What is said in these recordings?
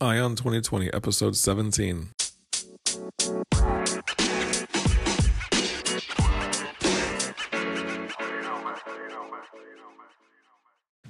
Ion 2020, episode 17.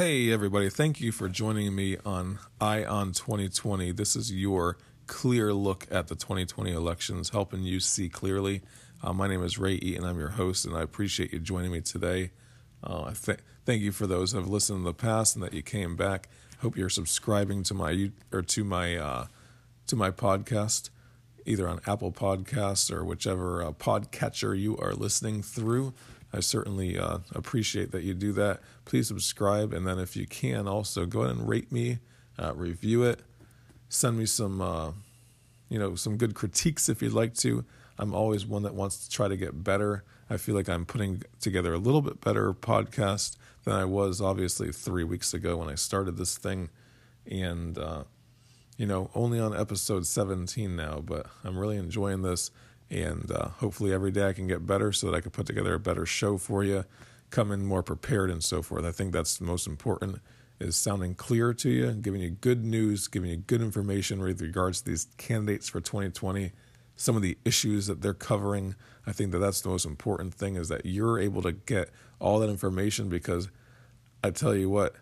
Hey, everybody. Thank you for joining me on Ion 2020. This is your clear look at the 2020 elections, helping you see clearly. Uh, my name is Ray Eaton. I'm your host, and I appreciate you joining me today. Uh, th- thank you for those who have listened in the past and that you came back. Hope you're subscribing to my or to my uh, to my podcast, either on Apple Podcasts or whichever uh, podcatcher you are listening through. I certainly uh, appreciate that you do that. Please subscribe, and then if you can, also go ahead and rate me, uh, review it, send me some, uh, you know, some good critiques if you'd like to. I'm always one that wants to try to get better. I feel like I'm putting together a little bit better podcast than I was obviously three weeks ago when I started this thing, and uh, you know, only on episode 17 now, but I'm really enjoying this and uh, hopefully every day I can get better so that I can put together a better show for you, come in more prepared and so forth. I think that's the most important is sounding clear to you, giving you good news, giving you good information with regards to these candidates for 2020, some of the issues that they're covering. I think that that's the most important thing is that you're able to get all that information because I tell you what,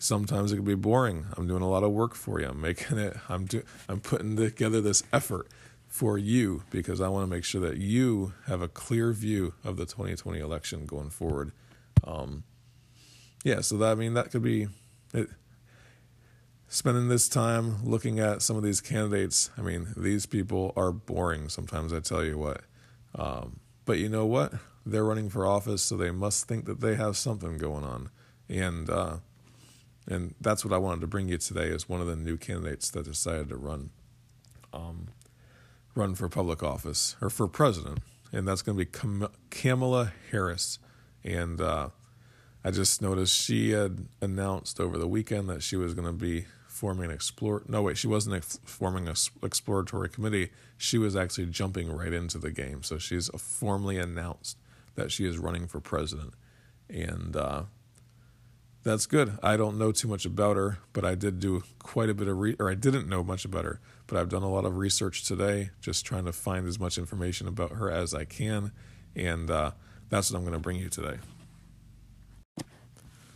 sometimes it can be boring. I'm doing a lot of work for you. I'm making it. I'm do, I'm putting together this effort for you because I want to make sure that you have a clear view of the 2020 election going forward. Um, yeah, so that I mean that could be it, spending this time looking at some of these candidates. I mean, these people are boring sometimes. I tell you what, um, but you know what? They're running for office, so they must think that they have something going on, and uh, and that's what I wanted to bring you today is one of the new candidates that decided to run. Um, run for public office or for president, and that's going to be Kam- Kamala Harris. And uh, I just noticed she had announced over the weekend that she was going to be forming an explore. No, wait, she wasn't ex- forming an exploratory committee. She was actually jumping right into the game. So she's formally announced that she is running for president, and uh, that's good. I don't know too much about her, but I did do quite a bit of re- or I didn't know much about her, but I've done a lot of research today, just trying to find as much information about her as I can, and uh, that's what I'm going to bring you today.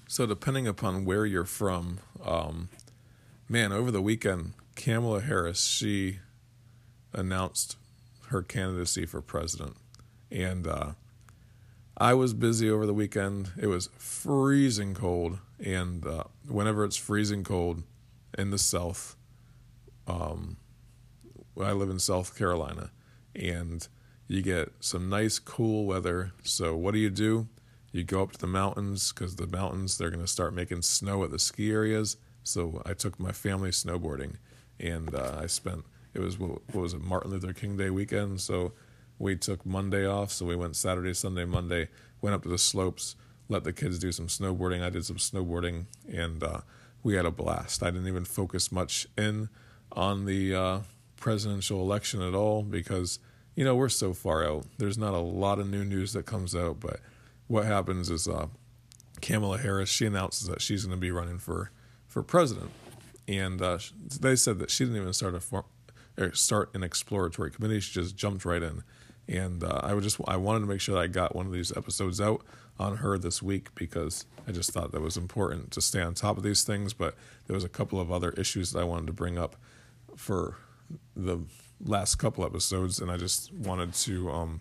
So, depending upon where you're from, um, man, over the weekend, Kamala Harris she announced her candidacy for president, and uh, I was busy over the weekend. It was freezing cold, and uh, whenever it's freezing cold in the South, um, I live in South Carolina, and you get some nice cool weather. So what do you do? You go up to the mountains because the mountains they're going to start making snow at the ski areas. So I took my family snowboarding, and uh, I spent it was what was it Martin Luther King Day weekend. So we took Monday off, so we went Saturday, Sunday, Monday, went up to the slopes, let the kids do some snowboarding. I did some snowboarding, and uh, we had a blast. I didn't even focus much in on the uh, presidential election at all because you know we're so far out. There's not a lot of new news that comes out, but what happens is uh, Kamala Harris she announces that she's going to be running for for president, and uh, they said that she didn't even start a form, start an exploratory committee. She just jumped right in and uh, I would just I wanted to make sure that I got one of these episodes out on her this week because I just thought that was important to stay on top of these things. But there was a couple of other issues that I wanted to bring up for the last couple episodes, and I just wanted to. Um,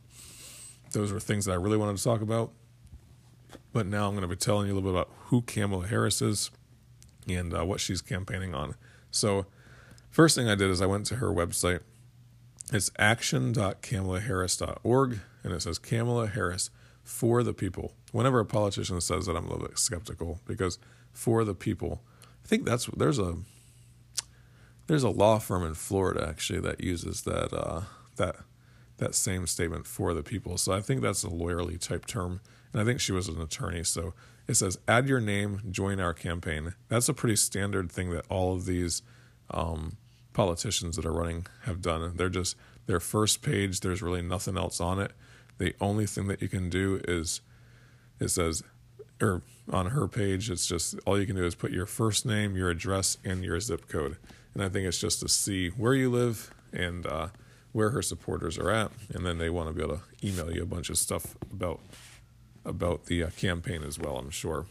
those were things that I really wanted to talk about. But now I'm going to be telling you a little bit about who Kamala Harris is and uh, what she's campaigning on. So, first thing I did is I went to her website it's action.kamalaharris.org, and it says Kamala Harris, for the people. Whenever a politician says that, I'm a little bit skeptical because for the people, I think that's there's a there's a law firm in Florida actually that uses that uh, that that same statement for the people. So I think that's a lawyerly type term, and I think she was an attorney. So it says add your name, join our campaign. That's a pretty standard thing that all of these um, politicians that are running have done. They're just their first page. There's really nothing else on it. The only thing that you can do is it says or on her page it's just all you can do is put your first name your address and your zip code and i think it's just to see where you live and uh, where her supporters are at and then they want to be able to email you a bunch of stuff about about the uh, campaign as well i'm sure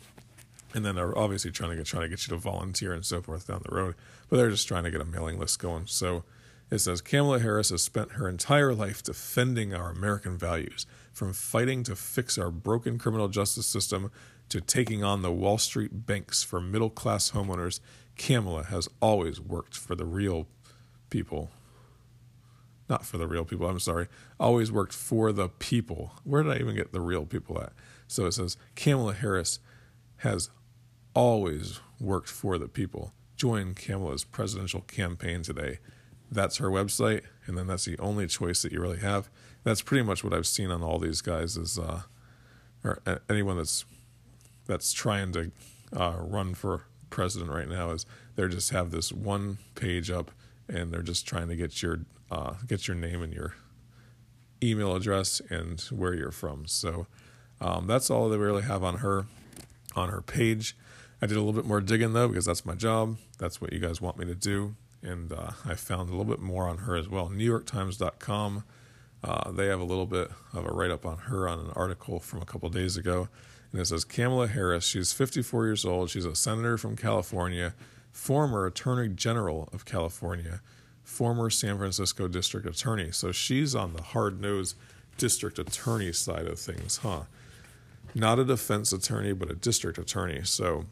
and then they're obviously trying to get trying to get you to volunteer and so forth down the road but they're just trying to get a mailing list going so it says Kamala Harris has spent her entire life defending our American values, from fighting to fix our broken criminal justice system to taking on the Wall Street banks for middle class homeowners. Kamala has always worked for the real people. Not for the real people, I'm sorry. Always worked for the people. Where did I even get the real people at? So it says Kamala Harris has always worked for the people. Join Kamala's presidential campaign today that's her website, and then that's the only choice that you really have. That's pretty much what I've seen on all these guys is, uh, or anyone that's that's trying to uh, run for president right now is they just have this one page up, and they're just trying to get your uh, get your name and your email address and where you're from. So um, that's all they really have on her on her page. I did a little bit more digging though because that's my job. That's what you guys want me to do and uh, I found a little bit more on her as well. NewYorkTimes.com. Uh, they have a little bit of a write up on her on an article from a couple days ago. And it says Kamala Harris, she's 54 years old. She's a senator from California, former attorney general of California, former San Francisco district attorney. So she's on the hard nosed district attorney side of things, huh? Not a defense attorney, but a district attorney. So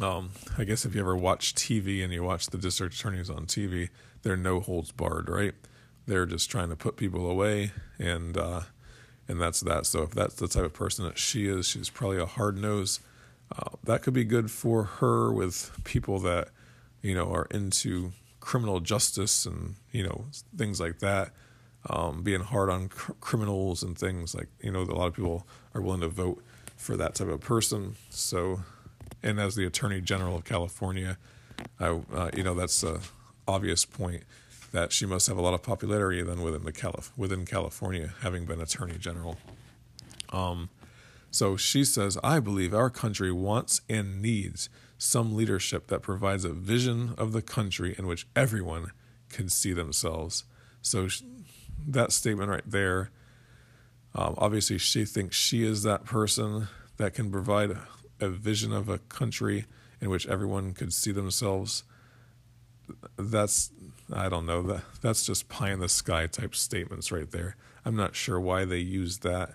um, I guess if you ever watch TV and you watch the district attorneys on TV, they're no holds barred, right? They're just trying to put people away, and uh, and that's that. So if that's the type of person that she is, she's probably a hard nose. Uh, that could be good for her with people that you know are into criminal justice and you know things like that. Um, being hard on cr- criminals and things like you know a lot of people are willing to vote for that type of person. So and as the Attorney General of California, I, uh, you know that's a obvious point that she must have a lot of popularity then within the Calif- within California, having been Attorney General. Um, so she says, I believe our country wants and needs some leadership that provides a vision of the country in which everyone can see themselves. So that statement right there, um, obviously, she thinks she is that person that can provide a vision of a country in which everyone could see themselves that's I don't know that that's just pie in the sky type statements right there. I'm not sure why they used that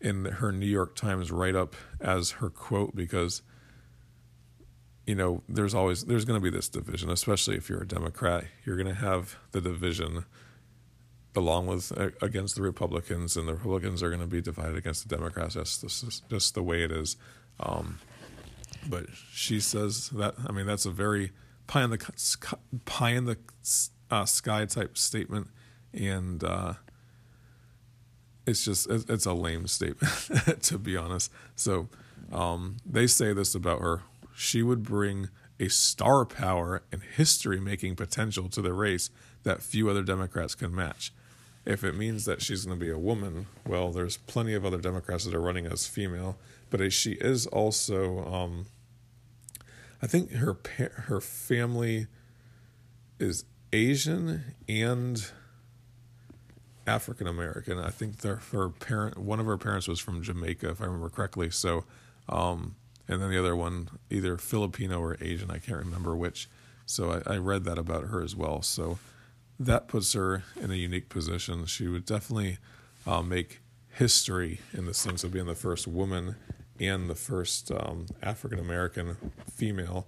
in her New York Times write up as her quote because you know there's always there's going to be this division especially if you're a Democrat. You're going to have the division along with uh, against the Republicans and the Republicans are going to be divided against the Democrats. That's just, just the way it is um, but she says that I mean that's a very pie in the pie in the uh, sky type statement, and uh, it's just it's a lame statement to be honest. So um, they say this about her: she would bring a star power and history making potential to the race that few other Democrats can match. If it means that she's going to be a woman, well, there's plenty of other Democrats that are running as female but she is also um, I think her her family is Asian and African American. I think their her parent one of her parents was from Jamaica if I remember correctly. So um, and then the other one either Filipino or Asian, I can't remember which. So I, I read that about her as well. So that puts her in a unique position. She would definitely uh, make history in the sense of being the first woman and the first um, African American female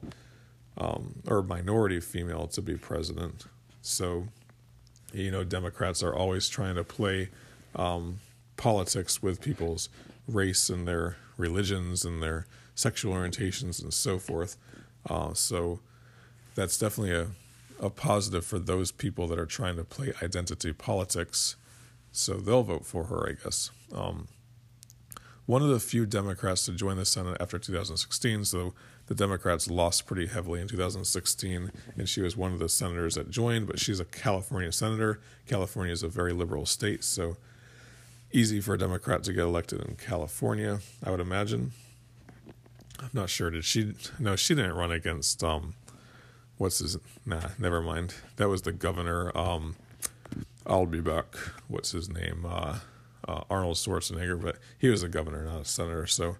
um, or minority female to be president. So, you know, Democrats are always trying to play um, politics with people's race and their religions and their sexual orientations and so forth. Uh, so that's definitely a, a positive for those people that are trying to play identity politics. So they'll vote for her, I guess. Um, one of the few Democrats to join the Senate after 2016. So the Democrats lost pretty heavily in 2016, and she was one of the senators that joined, but she's a California senator. California is a very liberal state, so easy for a Democrat to get elected in California, I would imagine. I'm not sure. Did she? No, she didn't run against. Um, what's his? Nah, never mind. That was the governor. Um, I'll be back. What's his name? Uh, uh, Arnold Schwarzenegger, but he was a governor, not a senator. So,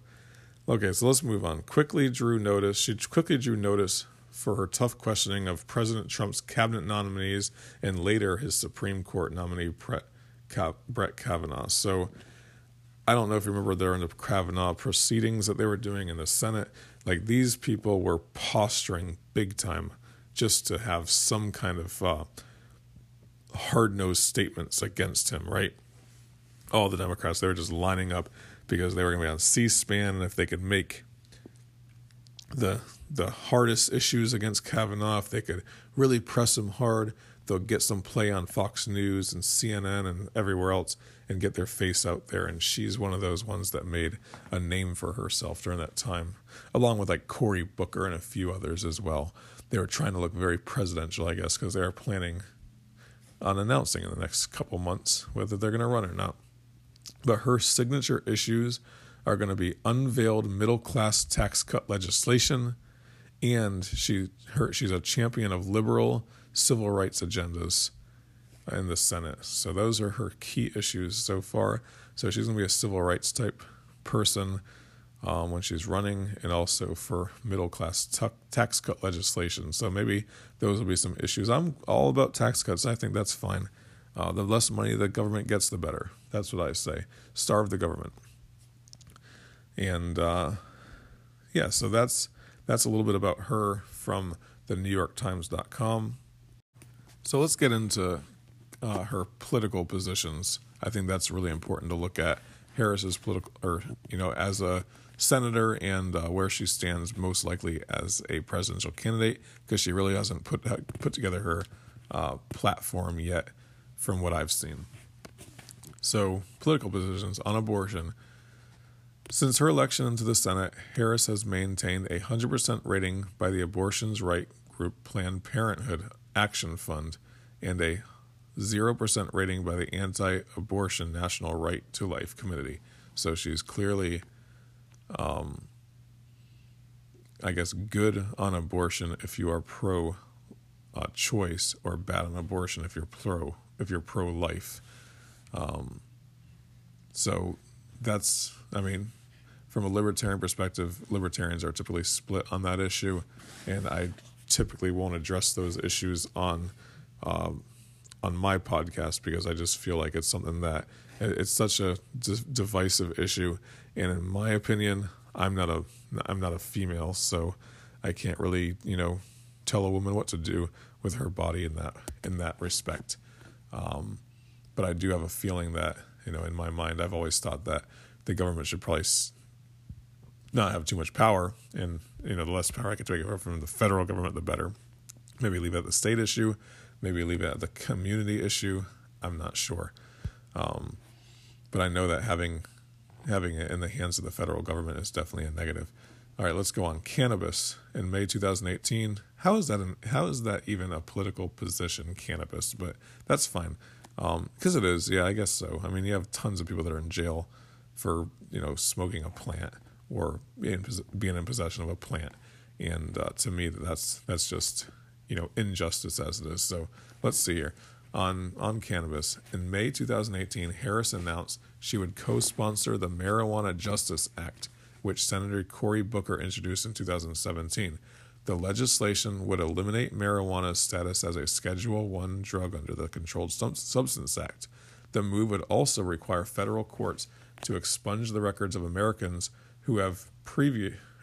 okay, so let's move on. Quickly drew notice. She quickly drew notice for her tough questioning of President Trump's cabinet nominees and later his Supreme Court nominee, Brett Kavanaugh. So, I don't know if you remember there in the Kavanaugh proceedings that they were doing in the Senate. Like these people were posturing big time just to have some kind of uh, hard nosed statements against him, right? All the Democrats. They were just lining up because they were going to be on C-SPAN, and if they could make the the hardest issues against Kavanaugh, if they could really press him hard, they'll get some play on Fox News and CNN and everywhere else, and get their face out there. And she's one of those ones that made a name for herself during that time, along with like Cory Booker and a few others as well. They were trying to look very presidential, I guess, because they are planning on announcing in the next couple months whether they're going to run or not. But her signature issues are going to be unveiled middle class tax cut legislation, and she her she's a champion of liberal civil rights agendas in the Senate. So those are her key issues so far. So she's going to be a civil rights type person um, when she's running, and also for middle class t- tax cut legislation. So maybe those will be some issues. I'm all about tax cuts. I think that's fine. Uh, the less money the government gets, the better. That's what I say. Starve the government. And uh, yeah, so that's that's a little bit about her from the New York Times.com. So let's get into uh, her political positions. I think that's really important to look at Harris's political, or you know, as a senator and uh, where she stands most likely as a presidential candidate because she really hasn't put put together her uh, platform yet from what I've seen. So, political positions on abortion. Since her election into the Senate, Harris has maintained a 100% rating by the abortions right group Planned Parenthood Action Fund and a 0% rating by the anti abortion National Right to Life Committee. So she's clearly, um, I guess, good on abortion if you are pro uh, choice or bad on abortion if you're pro if you're pro life. Um, so that's, I mean, from a libertarian perspective, libertarians are typically split on that issue, and I typically won't address those issues on um, on my podcast because I just feel like it's something that it's such a d- divisive issue, and in my opinion, I'm not a I'm not a female, so I can't really you know tell a woman what to do with her body in that in that respect. Um, but I do have a feeling that, you know, in my mind, I've always thought that the government should probably not have too much power. And, you know, the less power I can take away from the federal government, the better. Maybe leave it at the state issue. Maybe leave it at the community issue. I'm not sure. Um, but I know that having having it in the hands of the federal government is definitely a negative. All right, let's go on. Cannabis in May 2018. How is that? An, how is that even a political position? Cannabis, but that's fine because um, it is. Yeah, I guess so. I mean, you have tons of people that are in jail for you know smoking a plant or being, being in possession of a plant, and uh, to me, that's that's just you know injustice as it is. So let's see here on on cannabis. In May 2018, Harris announced she would co-sponsor the Marijuana Justice Act which Senator Cory Booker introduced in 2017. The legislation would eliminate marijuana's status as a Schedule 1 drug under the Controlled Substance Act. The move would also require federal courts to expunge the records of Americans who have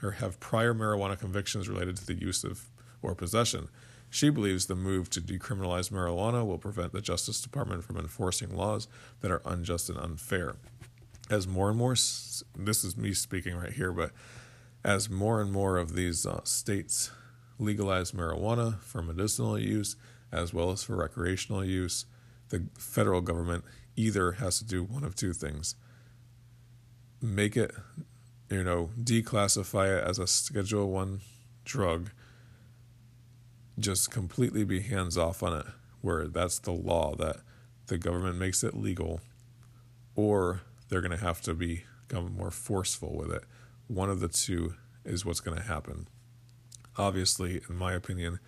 or have prior marijuana convictions related to the use of or possession. She believes the move to decriminalize marijuana will prevent the Justice Department from enforcing laws that are unjust and unfair. As more and more, this is me speaking right here, but as more and more of these uh, states legalize marijuana for medicinal use as well as for recreational use, the federal government either has to do one of two things. Make it you know declassify it as a schedule 1 drug just completely be hands off on it where that's the law that the government makes it legal or they're going to have to be, become more forceful with it one of the two is what's going to happen. Obviously in my opinion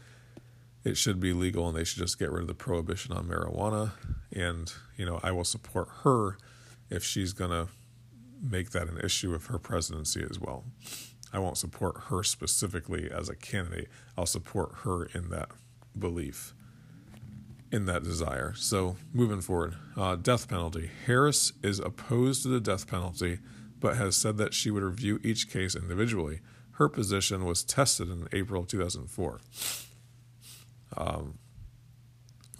it should be legal and they should just get rid of the prohibition on marijuana. And you know i will support her if she's going to make that an issue of her presidency as well. I won't support her specifically as a candidate. I'll support her in that belief in that desire. So moving forward uh, death penalty. Harris is opposed to the death penalty but has said that she would review each case individually her position was tested in April of 2004. Um,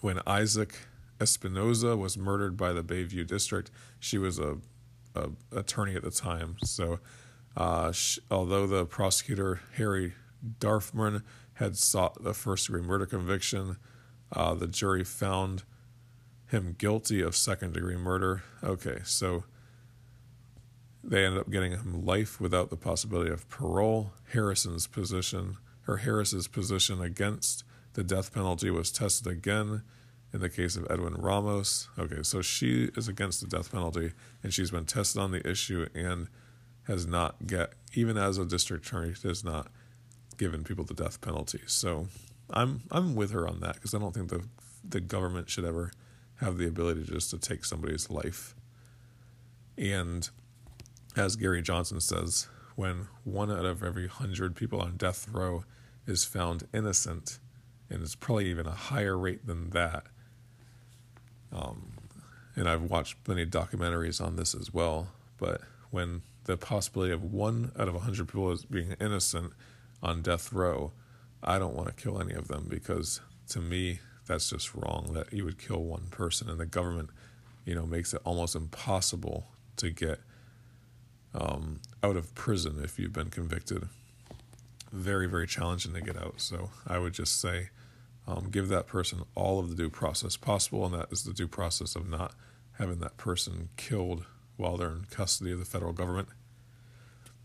when Isaac Espinoza was murdered by the Bayview District, she was a, a attorney at the time. So, uh, she, although the prosecutor Harry Dorfman had sought the first degree murder conviction, uh, the jury found him guilty of second degree murder. Okay, so they ended up getting him life without the possibility of parole. Harrison's position, or Harris's position against the death penalty was tested again in the case of Edwin Ramos. Okay, so she is against the death penalty and she's been tested on the issue and has not get even as a district attorney has not given people the death penalty. So I'm I'm with her on that because I don't think the the government should ever have the ability just to take somebody's life. And as Gary Johnson says, when one out of every hundred people on death row is found innocent, and it's probably even a higher rate than that. Um, and I've watched plenty of documentaries on this as well. But when the possibility of one out of a hundred people is being innocent on death row, I don't want to kill any of them because to me that's just wrong that you would kill one person, and the government, you know, makes it almost impossible to get um, out of prison if you've been convicted. Very, very challenging to get out. So I would just say um, give that person all of the due process possible, and that is the due process of not having that person killed while they're in custody of the federal government.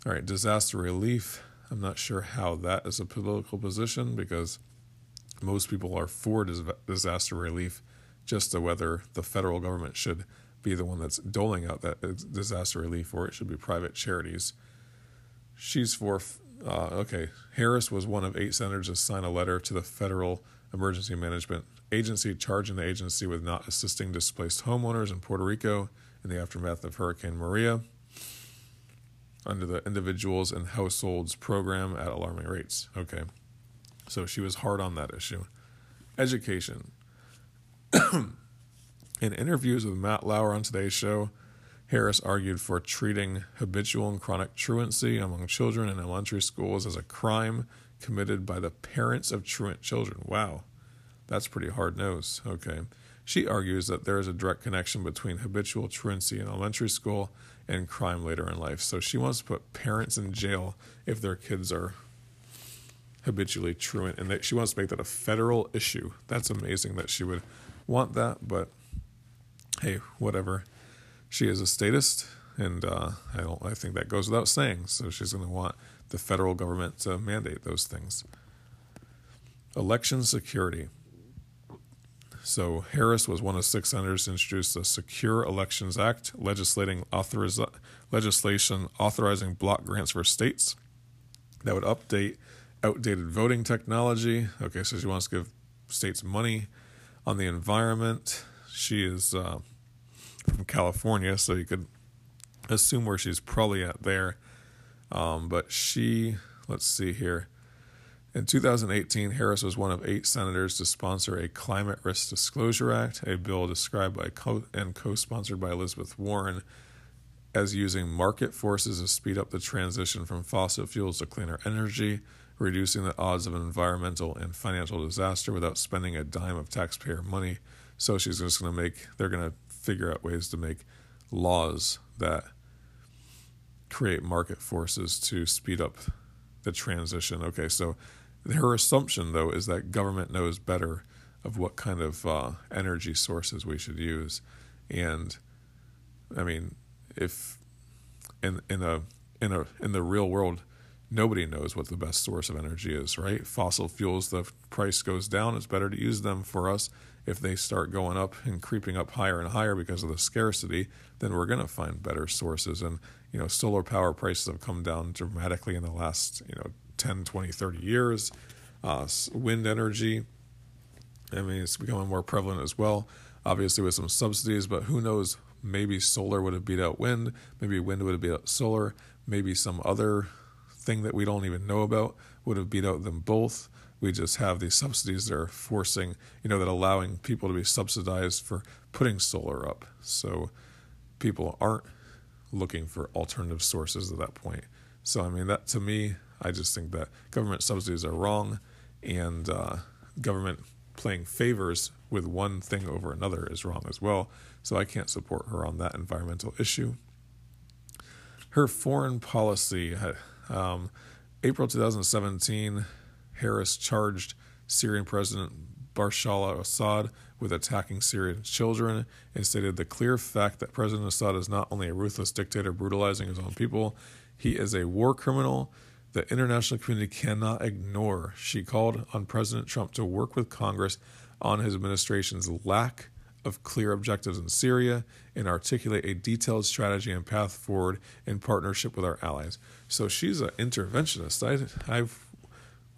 All right, disaster relief. I'm not sure how that is a political position because most people are for disaster relief, just to whether the federal government should be the one that's doling out that disaster relief, or it should be private charities. She's for, uh, okay, Harris was one of eight senators to sign a letter to the Federal Emergency Management Agency charging the agency with not assisting displaced homeowners in Puerto Rico in the aftermath of Hurricane Maria under the Individuals and Households program at alarming rates. Okay, so she was hard on that issue. Education. In interviews with Matt Lauer on today's show, Harris argued for treating habitual and chronic truancy among children in elementary schools as a crime committed by the parents of truant children. Wow, that's pretty hard nosed. Okay. She argues that there is a direct connection between habitual truancy in elementary school and crime later in life. So she wants to put parents in jail if their kids are habitually truant, and that she wants to make that a federal issue. That's amazing that she would want that, but hey, whatever. She is a statist, and uh, I don't. I think that goes without saying. So she's going to want the federal government to mandate those things. Election security. So Harris was one of six senators to introduce the Secure Elections Act, legislating authoriz- legislation authorizing block grants for states that would update outdated voting technology. Okay, so she wants to give states money on the environment. She is uh, from California, so you could assume where she's probably at there. Um, but she, let's see here. In 2018, Harris was one of eight senators to sponsor a Climate Risk Disclosure Act, a bill described by co- and co sponsored by Elizabeth Warren as using market forces to speed up the transition from fossil fuels to cleaner energy, reducing the odds of an environmental and financial disaster without spending a dime of taxpayer money. So she's just going to make, they're going to figure out ways to make laws that create market forces to speed up the transition. Okay, so her assumption, though, is that government knows better of what kind of uh, energy sources we should use. And I mean, if in in a in a in the real world, nobody knows what the best source of energy is, right? Fossil fuels, the price goes down. It's better to use them for us. If they start going up and creeping up higher and higher because of the scarcity, then we're going to find better sources. And, you know, solar power prices have come down dramatically in the last, you know, 10, 20, 30 years. Uh, wind energy, I mean, it's becoming more prevalent as well, obviously with some subsidies, but who knows? Maybe solar would have beat out wind. Maybe wind would have beat out solar. Maybe some other thing that we don't even know about would have beat out them both. We just have these subsidies that are forcing, you know, that allowing people to be subsidized for putting solar up. So people aren't looking for alternative sources at that point. So, I mean, that to me, I just think that government subsidies are wrong and uh, government playing favors with one thing over another is wrong as well. So I can't support her on that environmental issue. Her foreign policy, um, April 2017, Harris charged Syrian President Bashar al Assad with attacking Syrian children and stated the clear fact that President Assad is not only a ruthless dictator brutalizing his own people, he is a war criminal the international community cannot ignore. She called on President Trump to work with Congress on his administration's lack of clear objectives in Syria and articulate a detailed strategy and path forward in partnership with our allies. So she's an interventionist. I, I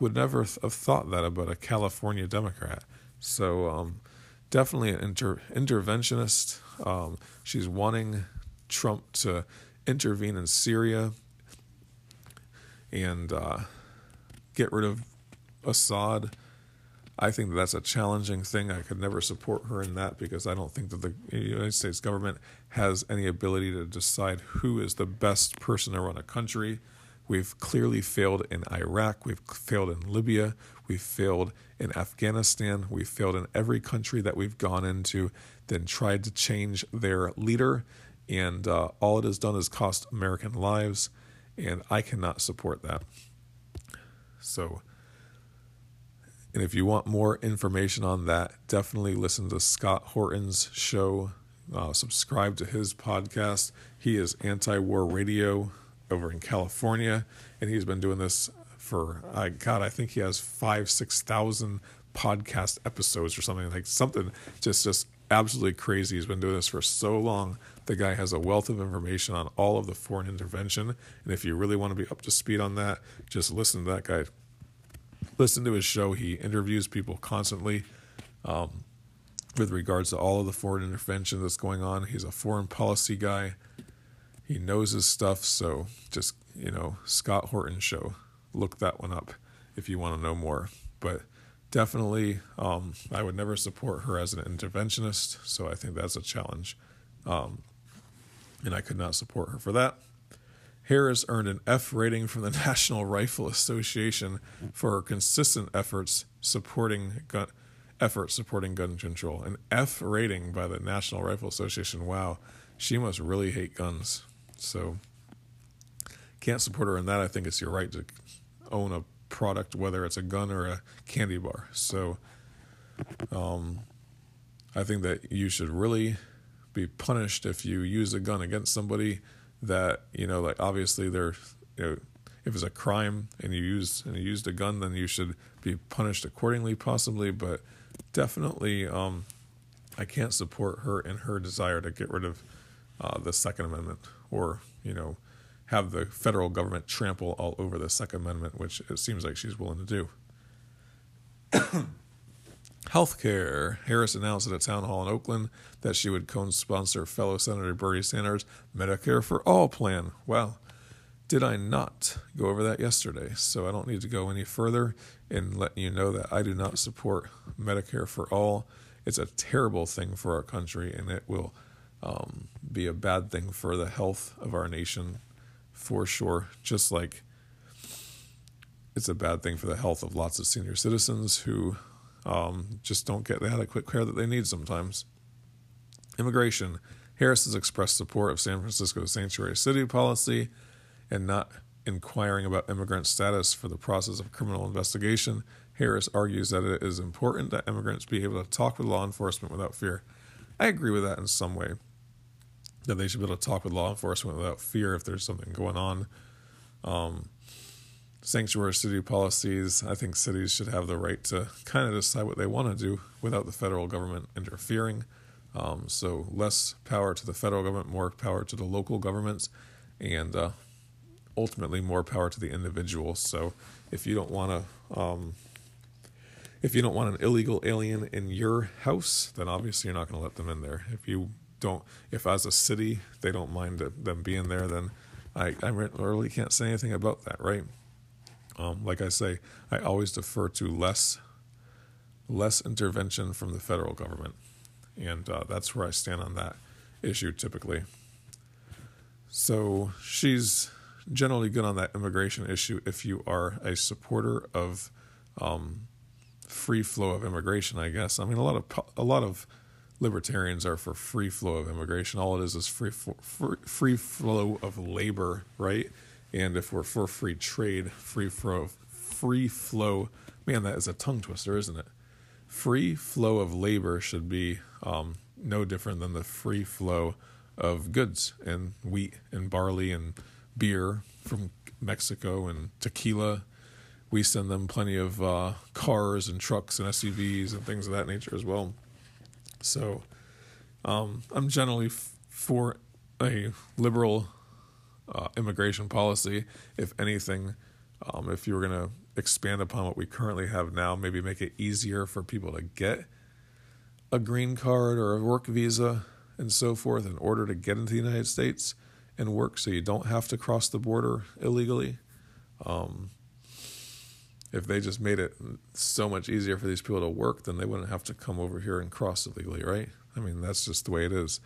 would never have thought that about a California Democrat. So um, definitely an inter, interventionist. Um, she's wanting Trump to intervene in Syria and uh, get rid of Assad. I think that that's a challenging thing. I could never support her in that because I don't think that the United States government has any ability to decide who is the best person to run a country. We've clearly failed in Iraq. We've failed in Libya. We've failed in Afghanistan. We've failed in every country that we've gone into, then tried to change their leader. And uh, all it has done is cost American lives and I cannot support that. So, and if you want more information on that, definitely listen to Scott Horton's show. Uh, subscribe to his podcast. He is Anti War Radio over in California, and he's been doing this for, uh, God, I think he has five, 6,000 podcast episodes or something like something just, just absolutely crazy. He's been doing this for so long the guy has a wealth of information on all of the foreign intervention. And if you really want to be up to speed on that, just listen to that guy. Listen to his show. He interviews people constantly um, with regards to all of the foreign intervention that's going on. He's a foreign policy guy. He knows his stuff. So just, you know, Scott Horton show. Look that one up if you want to know more. But definitely, um, I would never support her as an interventionist. So I think that's a challenge. Um, and I could not support her for that. Harris earned an F rating from the National Rifle Association for her consistent efforts supporting gun efforts supporting gun control. An F rating by the National Rifle Association. Wow, she must really hate guns. So can't support her in that. I think it's your right to own a product, whether it's a gun or a candy bar. So um, I think that you should really be punished if you use a gun against somebody that you know like obviously they're you know if it's a crime and you used and you used a gun then you should be punished accordingly possibly but definitely um, I can't support her in her desire to get rid of uh, the Second Amendment or you know have the federal government trample all over the Second Amendment, which it seems like she's willing to do. Healthcare. Harris announced at a town hall in Oakland that she would co sponsor fellow Senator Bernie Sanders' Medicare for All plan. Well, did I not go over that yesterday? So I don't need to go any further in letting you know that I do not support Medicare for All. It's a terrible thing for our country and it will um, be a bad thing for the health of our nation, for sure. Just like it's a bad thing for the health of lots of senior citizens who um, just don't get the adequate care that they need sometimes. Immigration. Harris has expressed support of San Francisco's sanctuary city policy and not inquiring about immigrant status for the process of criminal investigation. Harris argues that it is important that immigrants be able to talk with law enforcement without fear. I agree with that in some way, that they should be able to talk with law enforcement without fear if there's something going on. Um, sanctuary city policies, I think cities should have the right to kind of decide what they want to do without the federal government interfering. Um, so less power to the federal government, more power to the local governments, and uh, ultimately more power to the individual. So if you don't want to, um, if you don't want an illegal alien in your house, then obviously you're not going to let them in there. If you don't, if as a city they don't mind them being there, then I, I really can't say anything about that, right? Um, like I say, I always defer to less less intervention from the federal government, and uh, that's where I stand on that issue typically. So she's generally good on that immigration issue if you are a supporter of um, free flow of immigration. I guess I mean a lot of a lot of libertarians are for free flow of immigration. All it is is free free, free flow of labor, right? And if we're for free trade, free flow, free flow, man, that is a tongue twister, isn't it? Free flow of labor should be um, no different than the free flow of goods and wheat and barley and beer from Mexico and tequila. We send them plenty of uh, cars and trucks and SUVs and things of that nature as well. So um, I'm generally f- for a liberal uh, immigration policy. If anything, um, if you were going to expand upon what we currently have now, maybe make it easier for people to get a green card or a work visa and so forth in order to get into the United States and work so you don't have to cross the border illegally. Um, if they just made it so much easier for these people to work, then they wouldn't have to come over here and cross illegally, right? I mean, that's just the way it is.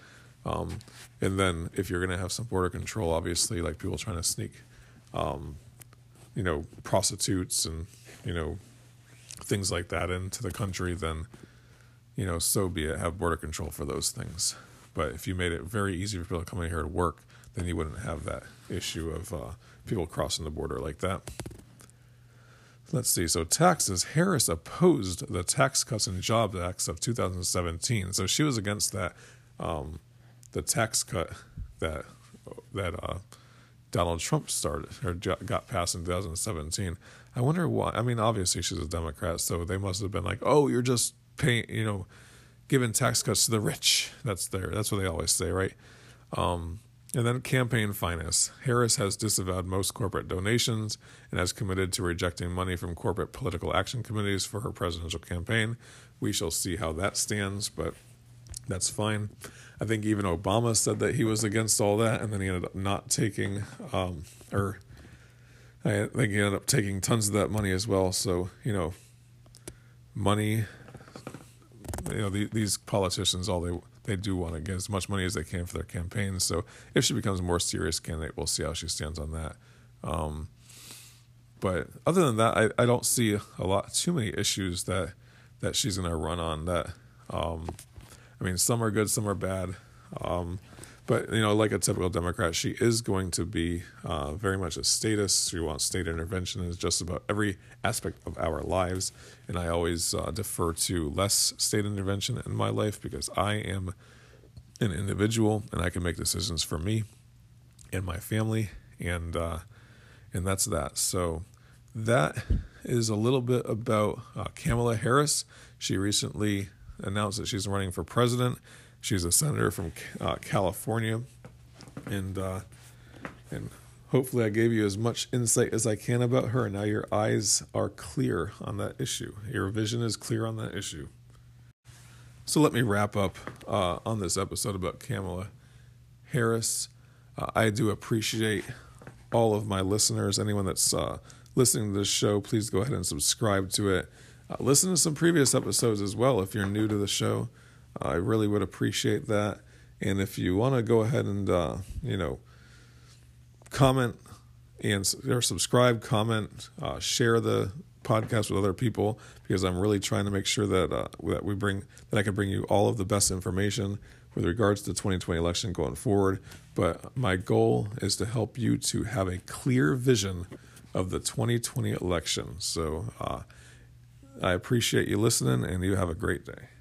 Um, and then if you're going to have some border control, obviously, like people trying to sneak, um, you know, prostitutes and, you know, things like that into the country, then, you know, so be it. Have border control for those things. But if you made it very easy for people to come in here to work, then you wouldn't have that issue of uh, people crossing the border like that. Let's see. So taxes. Harris opposed the Tax Cuts and Jobs Acts of 2017. So she was against that, um, the tax cut that that uh, Donald Trump started or got passed in 2017. I wonder why. I mean, obviously she's a Democrat, so they must have been like, "Oh, you're just paying, you know, giving tax cuts to the rich." That's their. That's what they always say, right? Um, and then campaign finance. Harris has disavowed most corporate donations and has committed to rejecting money from corporate political action committees for her presidential campaign. We shall see how that stands, but that's fine. I think even Obama said that he was against all that, and then he ended up not taking, um, or I think he ended up taking tons of that money as well. So, you know, money, you know, the, these politicians, all they they do want to get as much money as they can for their campaigns. So if she becomes a more serious candidate, we'll see how she stands on that. Um, but other than that, I, I don't see a lot too many issues that that she's going to run on. That um, I mean, some are good, some are bad. Um, but you know, like a typical Democrat, she is going to be uh, very much a statist. She wants state intervention in just about every aspect of our lives, and I always uh, defer to less state intervention in my life because I am an individual and I can make decisions for me and my family, and uh, and that's that. So that is a little bit about uh, Kamala Harris. She recently announced that she's running for president She's a senator from uh, California, and uh, and hopefully I gave you as much insight as I can about her. And now your eyes are clear on that issue. Your vision is clear on that issue. So let me wrap up uh, on this episode about Kamala Harris. Uh, I do appreciate all of my listeners. Anyone that's uh, listening to this show, please go ahead and subscribe to it. Uh, listen to some previous episodes as well if you're new to the show. I really would appreciate that. And if you want to go ahead and, uh, you know, comment and or subscribe, comment, uh, share the podcast with other people because I'm really trying to make sure that uh, that we bring that I can bring you all of the best information with regards to the 2020 election going forward. But my goal is to help you to have a clear vision of the 2020 election. So uh, I appreciate you listening, and you have a great day.